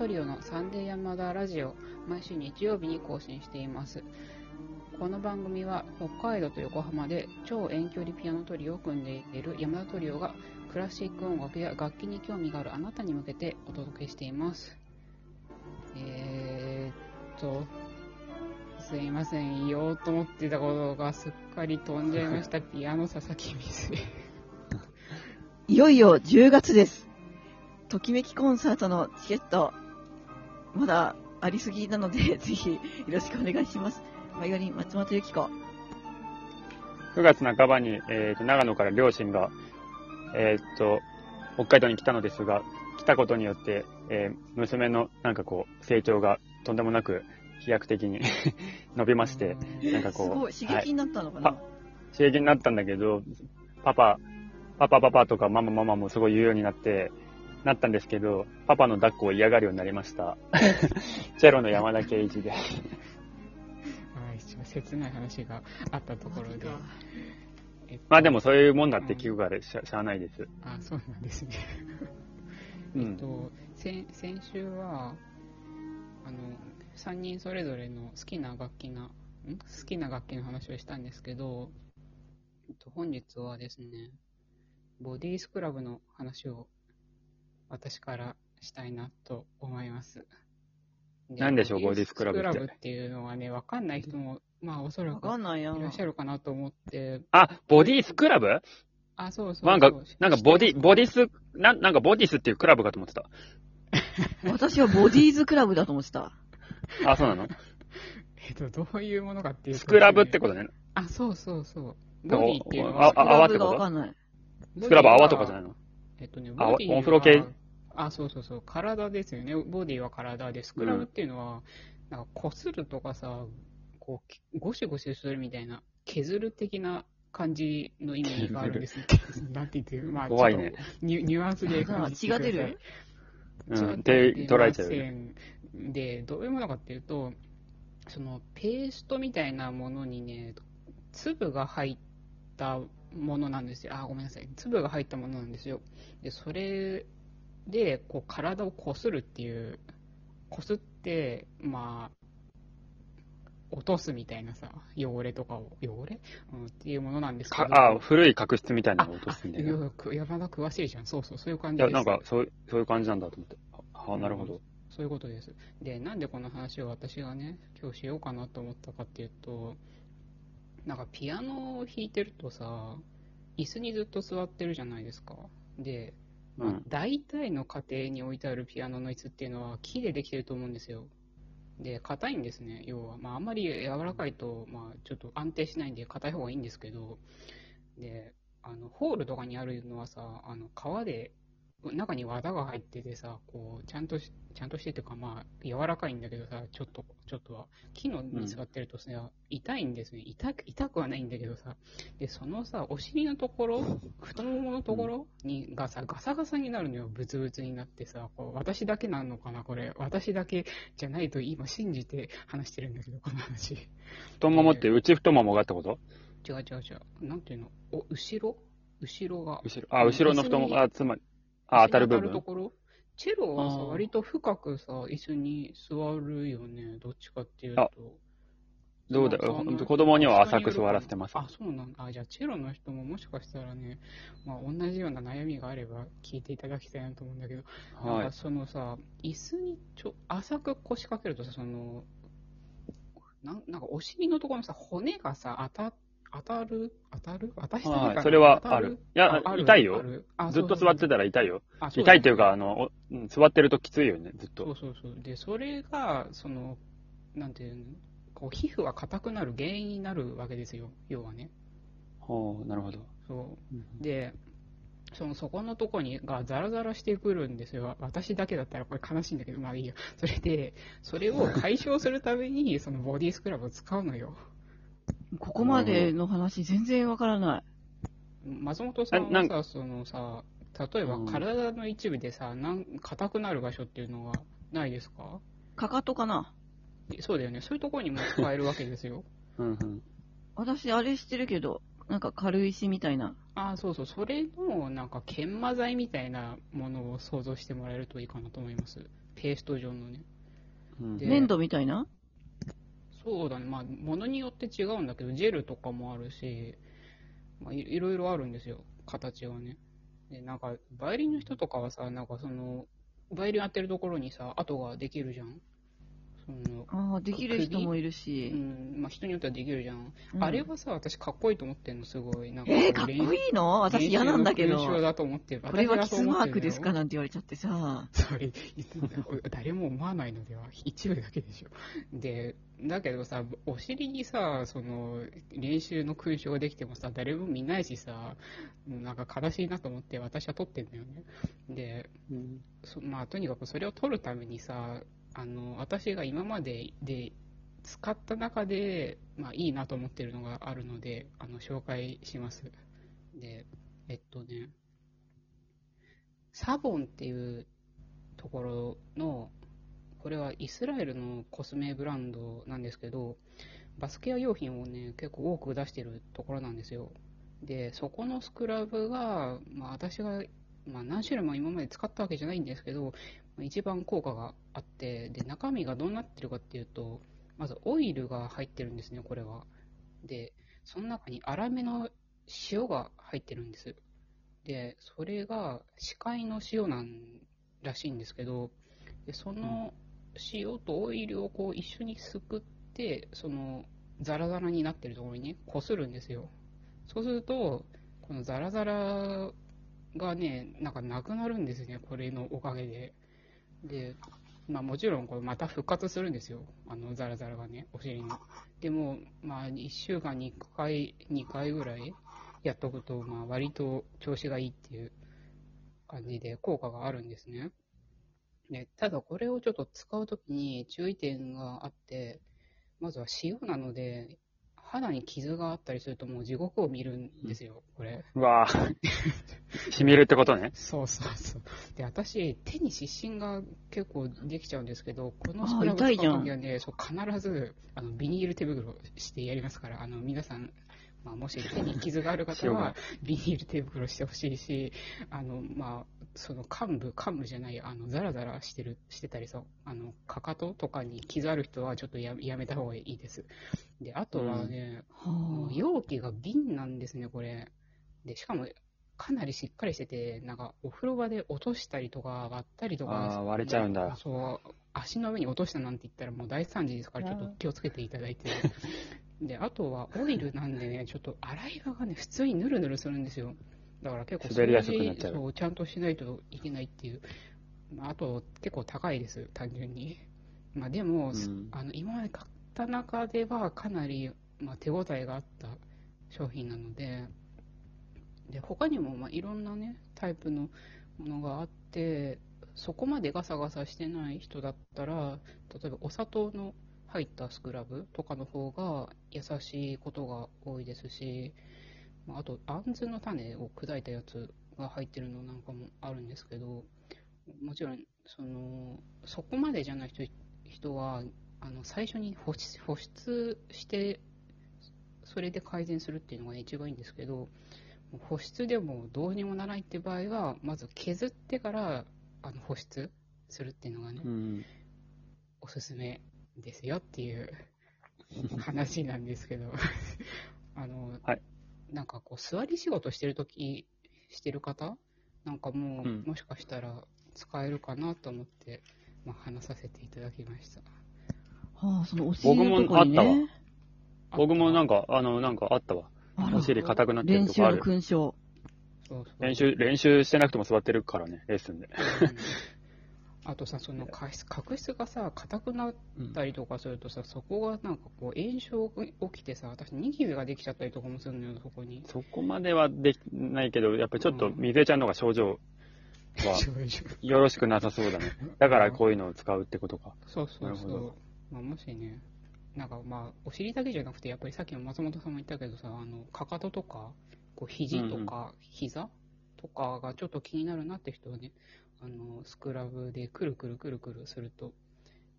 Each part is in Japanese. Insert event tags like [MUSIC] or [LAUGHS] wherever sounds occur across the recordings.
トリオのサンデー山田ラジオ、毎週日曜日に更新しています。この番組は北海道と横浜で超遠距離ピアノトリオを組んでいる山田トリオがクラシック音楽や楽器に興味があるあなたに向けてお届けしています。えーっと、すいません、言おうと思ってたことがすっかり飛んじゃいました。[LAUGHS] ピアノ佐々木水。いよいよ10月です。ときめきコンサートのチケット、まだありすぎなので、[LAUGHS] ぜひよろしくお願いします。バイオリン、松本由紀子。9月半ばに、えーと長野から両親が、えーと北海道に来たのですが、来たことによって、えー娘のなんかこう成長がとんでもなく飛躍的に [LAUGHS] 伸びまして、なんかこうすごい、刺はい激になったのかな、あ刺激になったんだけど、パパ、パパパパとかママママもすごい言うようになって、なったんですけど、パパの抱っこを嫌がるようになりました。[LAUGHS] チェロの山田圭一で。はい、ちょっと切ない話があったところで。えっとまあでもそういうもんだって聞くからしゃしゃあないです。あ、そうなんですね。うんえっと、先先週は、あの、3人それぞれの好きな楽器な、ん？好きな楽器の話をしたんですけど、えっと、本日はですね、ボディスクラブの話を私からしたいなと思います。何でしょうボディスクラブってボディスクラブっていうのはね、わかんない人も、まあおそらわくかんないらっしゃるかなと思って、あ、ボディスクラブ？あ、そうそうそう。なんか、なんかボディ、ボディス、ななんかボディスっていうクラブかと思ってた。[LAUGHS] 私はボディーズクラブだと思ってた。あ、そうなの？[LAUGHS] えっと、どういうものかっていうと、スクラブってことね。あ、そうそうそう。ボディっていうのは、ああ泡ってクラブこと。スクラブ泡とかじゃないの？えっとね、あボディはお風呂系？あ、そうそうそう。体ですよね。ボディは体で、スクラブっていうのは、なんか、こするとかさ、こう、ゴシゴシするみたいな、削る的な感じの意味があるんですね。なんて言ってる？まあ、怖いねちょっとニュニュアンスで感じてください血が出るうん。違っで、で、どういうものかっていうと、そのペーストみたいなものにね、粒が入ったものなんですよ。あ、ごめんなさい。粒が入ったものなんですよ。で、それで、こう、体をこするっていう、こすって、まあ、落とすみたいなさ、汚れとかを、汚れ、うん、っていうものなんですけど。かあ、古い角質みたいなのを落とすみたいな。山田詳しいじゃん。そうそう、そういう感じや、です。なんか、そう、そういう感じなんだと思って。あ、あなるほど。そういうことです。で、なんでこの話を私がね、今日しようかなと思ったかっていうと、なんかピアノを弾いてるとさ、椅子にずっと座ってるじゃないですか。で、うん大体の家庭に置いてあるピアノの椅子っていうのは木でできてると思うんですよ。で、硬いんですね、要は。まあ、あんまり柔らかいと、まあ、ちょっと安定しないんで硬い方がいいんですけど、で、あの、ホールとかにあるのはさ、あの、革で、中に綿が入っててさ、こう、ちゃんとし、ちゃんとしてってか、まあ、柔らかいんだけどさ、ちょっと、ちょっとは。木のに座ってるとさ、痛いんですね。痛く、痛くはないんだけどさ。で、そのさ、お尻のところ、太もものところに、がさ、ガサガサになるのよ。ブツブツになってさ、こう、私だけなんのかな、これ。私だけじゃないと今信じて話してるんだけど、この話。太ももって内太ももがってこと？違う違う違う。なんていうの？お、後ろ？後ろが。後ろ、あ、後ろの太もも、あ、つまり、あ、当たる部分？ところ？チェロはさ、割と深くさ、椅子に座るよね。どっちかっていうあと。どうだまあその子供には浅く座らせてますあ、そうなんだ。あ、じゃあ、チェロの人ももしかしたらね、まあ、同じような悩みがあれば聞いていただきたいなと思うんだけど、なんはい。かそのさ、椅子にちょ浅く腰掛けるとさ、その、なんなんかお尻のところのさ、骨がさ、当た当たる？当たる？私だけかなはいそれはあるいやあ痛いよずっと座ってたら痛いよ。痛いっていうか、あの、座ってるときついよね、ずっそうと。そうそう。で、それが、その、なんていうの、こう、皮膚が硬くなる原因になるわけですよ、要はね。ほう、なるほど。そう。で、その、そこのとこに、がザラザラしてくるんですよ。私だけだったらこれ悲しいんだけど、まあいいや。それで、それを解消するために、そのボディスクラブを使うのよ。ここまでの話全然わからない。松本さんえなん？はさ、そのさ、例えばうん体の一部でさ、なん硬くなる場所っていうのはないですか？かかとかなそうだよね。そういうところにも使えるわけですよ。[LAUGHS] うんうん。私、あれしてるけど、なんか軽石みたいな。ああ、そうそう。それの、なんか、研磨剤みたいなものを想像してもらえるといいかなと思います。ペースト状のね。うんで粘土みたいな？そうだね、まあ、ものによって違うんだけど、ジェルとかもあるし、まあ、いろいろあるんですよ、形はね。で、なんか、バイオリンの人とかはさ、なんかその、バイオリンやってるところにさ、跡ができるじゃん。その、ああ、できる人もいるうし。ん、まあ人によってはできるじゃん。うんあれはさ、私かっこいいと思ってんの、すごい。なんかえー、かっこいいの？私嫌なんだけど。だと思ってる。これはキスマーク私ですかなんて言われちゃってさ。それ、誰も思わないのでは一部だけでしょ。で、だけどさ、お尻にさ、その、練習の勲章ができてもさ、誰も見ないしさ、なんか悲しいなと思って私は撮ってんだよね。で、うんそまあ、とにかくそれを撮るためにさ、あの、私が今までで使った中で、まあ、いいなと思ってるのがあるので、あの、紹介します。で、えっとね、サボンっていうところの、これはイスラエルのコスメブランドなんですけど、バスケア用品をね、結構多く出してるところなんですよ。で、そこのスクラブが、まあ私が、まあ何種類も今まで使ったわけじゃないんですけど、一番効果があって、で、中身がどうなってるかっていうと、まずオイルが入ってるんですね、これは。で、その中に粗めの塩が入ってるんです。で、それが視界の塩なんらしいんですけど、でその塩とオイルをこう一緒にすくって、そのザラザラになってるところにね、こするんですよ。そうすると、このザラザラがね、なんかなくなるんですね、これのおかげで。で、まあもちろんこれまた復活するんですよ、あのザラザラがね、お尻の。でも、まあ1週間に1回、2回ぐらいやっとくと、まあ割と調子がいいっていう感じで効果があるんですね。で、ただこれをちょっと使うときに注意点があって、まずは塩なので、肌に傷があったりするともう地獄を見るんですよ、これ。うわぁ。しみるってことね。そうそうそう。で、私、手に湿疹が結構できちゃうんですけど、このスクラブ使う痛いじゃんときはね、そう必ずあのビニール手袋してやりますから、あの皆さん、まあ、もし手に傷がある方は、ビニール手袋してほしいし、あの、まあ、その幹部、幹部じゃない、あの、ザラザラしてる、してたりそう、あの、かかととかに傷ある人はちょっとややめた方がいいです。で、あとはね、もうは容器が瓶なんですね、これ。で、しかも、かなりしっかりしてて、なんか、お風呂場で落としたりとか、割ったりとか。あー割れちゃうんだそう、足の上に落としたなんて言ったらもう大惨事ですから、ちょっと気をつけていただいて。[LAUGHS] で、あとは、オイルなんでね、[LAUGHS] ちょっと洗い場がね、普通にヌルヌルするんですよ。だから結構、滑りやすくなっちゃうそう、ちゃんとしないといけないっていう。まあ、あと、結構高いです、単純に。まあ、でも、うんあの、今まで買った中では、かなり、まあ、手応えがあった商品なので、で、他にも、まあ、いろんなね、タイプのものがあって、そこまでガサガサしてない人だったら、例えばお砂糖の入ったスクラブとかの方が優しいことが多いですし、あと、あんずの種を砕いたやつが入ってるのなんかもあるんですけど、もちろん、その、そこまでじゃない人は、あの、最初に保湿保湿して、それで改善するっていうのが、ね、一番いいんですけど、保湿でもどうにもならないって場合は、まず削ってから、あの、保湿するっていうのがね、うん。おすすめですよっていう [LAUGHS] 話なんですけど、[LAUGHS] あの、はいなんかこう、座り仕事してるとき、してる方なんかもう、うんもしかしたら使えるかなと思って、まあ、話させていただきました。あ、はあ、そのお尻のとこに僕もあね。僕もなんか、か、あの、なんかあったわ。お尻硬くなってる練とこある。勲章。そうそう練習、練習してなくても座ってるからね、レッスンで。うんあとさ、その角質角質がさ、硬くなったりとかするとさ、そこがなんかこう炎症が起きてさ、私、ニキビができちゃったりとかもするのよ、そこに。そこまではできないけど、やっぱりちょっと、みずえちゃんの方が症状は [LAUGHS] よろしくなさそうだね。だからこういうのを使うってことか。そうそうそなるほう。まあ、もしね、なんかまあ、お尻だけじゃなくて、やっぱりさっきの松本さんも言ったけどさ、あの、かかととか、こう、肘とか、膝とかがちょっと気になるなって人はね、あの、スクラブでくるくるくるくるすると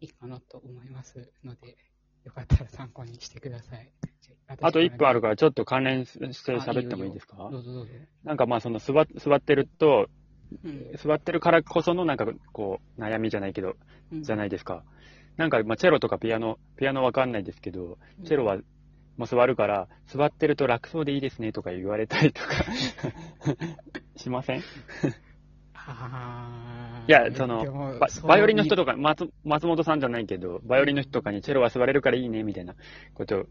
いいかなと思いますので、よかったら参考にしてください。あと1分あるかから、ちょっと関連して喋ってもいいですか？なんかまあその座座ってると、うん座ってるからこそのなんかこう、悩みじゃないけど、うんじゃないですか。なんか、まあ、チェロとかピアノ、ピアノわかんないですけど、チェロはもう座るから、座ってると楽そうでいいですねとか言われたりとか。しません？いや、そのババイオリンの人とか、松松本さんじゃないけど、バイオリンの人とかにチェロは座れるからいいねみたいなことを、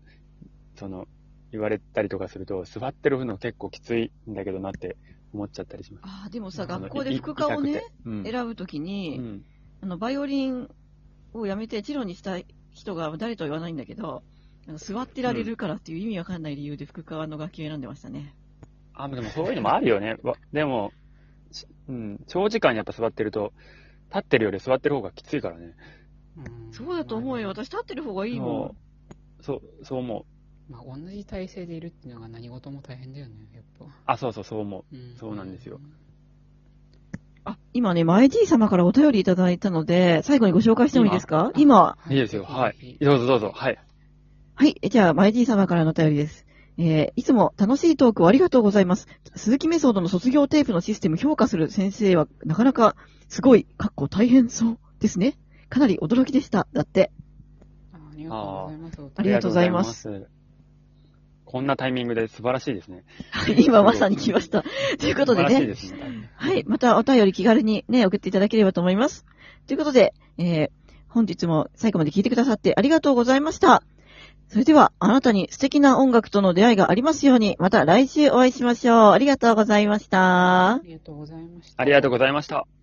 その、言われたりとかすると、座ってるの結構きついんだけどなって思っちゃったりします。ああ、でもさ、学校で副科をね、、うん。選ぶときうに、ん。あの、バイオリンをやめてチェロにしたい人が誰とは言わないんだけど、座ってられるからっていう意味わかんない理由で副科の楽器を選んでましたね。あ、でもそういうのもあるよね。わでも、しうん、長時間やっぱ座ってると、立ってるより座ってる方がきついからね。うんそうだと思うよ。私立ってる方がいいもん。そう、そう思う。まあ、同じ体勢でいるっていうのが何事も大変だよね、やっぱ。あ、そうそう、そう思う。うんそうなんですよ。あ、今ね、前 G 様からお便りいただいたので、最後にご紹介してもいいですか？今、いいですよ。はい。どうぞどうぞ。はい。はい。えじゃあ、前 G 様からのお便りです。えー、いつも楽しいトークをありがとうございます。鈴木メソードの卒業テープのシステム評価する先生は、なかなかすごい、かっこ大変そうですね。かなり驚きでした。だって。ありがとうございますありがとうございます。こんなタイミングで素晴らしいですね。[LAUGHS] 今まさに来ました。ということでね。素晴らしいですね。はい。またお便り気軽にね、送っていただければと思います。ということで、えー、本日も最後まで聞いてくださってありがとうございました。それでは、あなたに素敵な音楽との出会いがありますように、また来週お会いしましょう。ありがとうございましたあ。りがとうございました。ありがとうございました。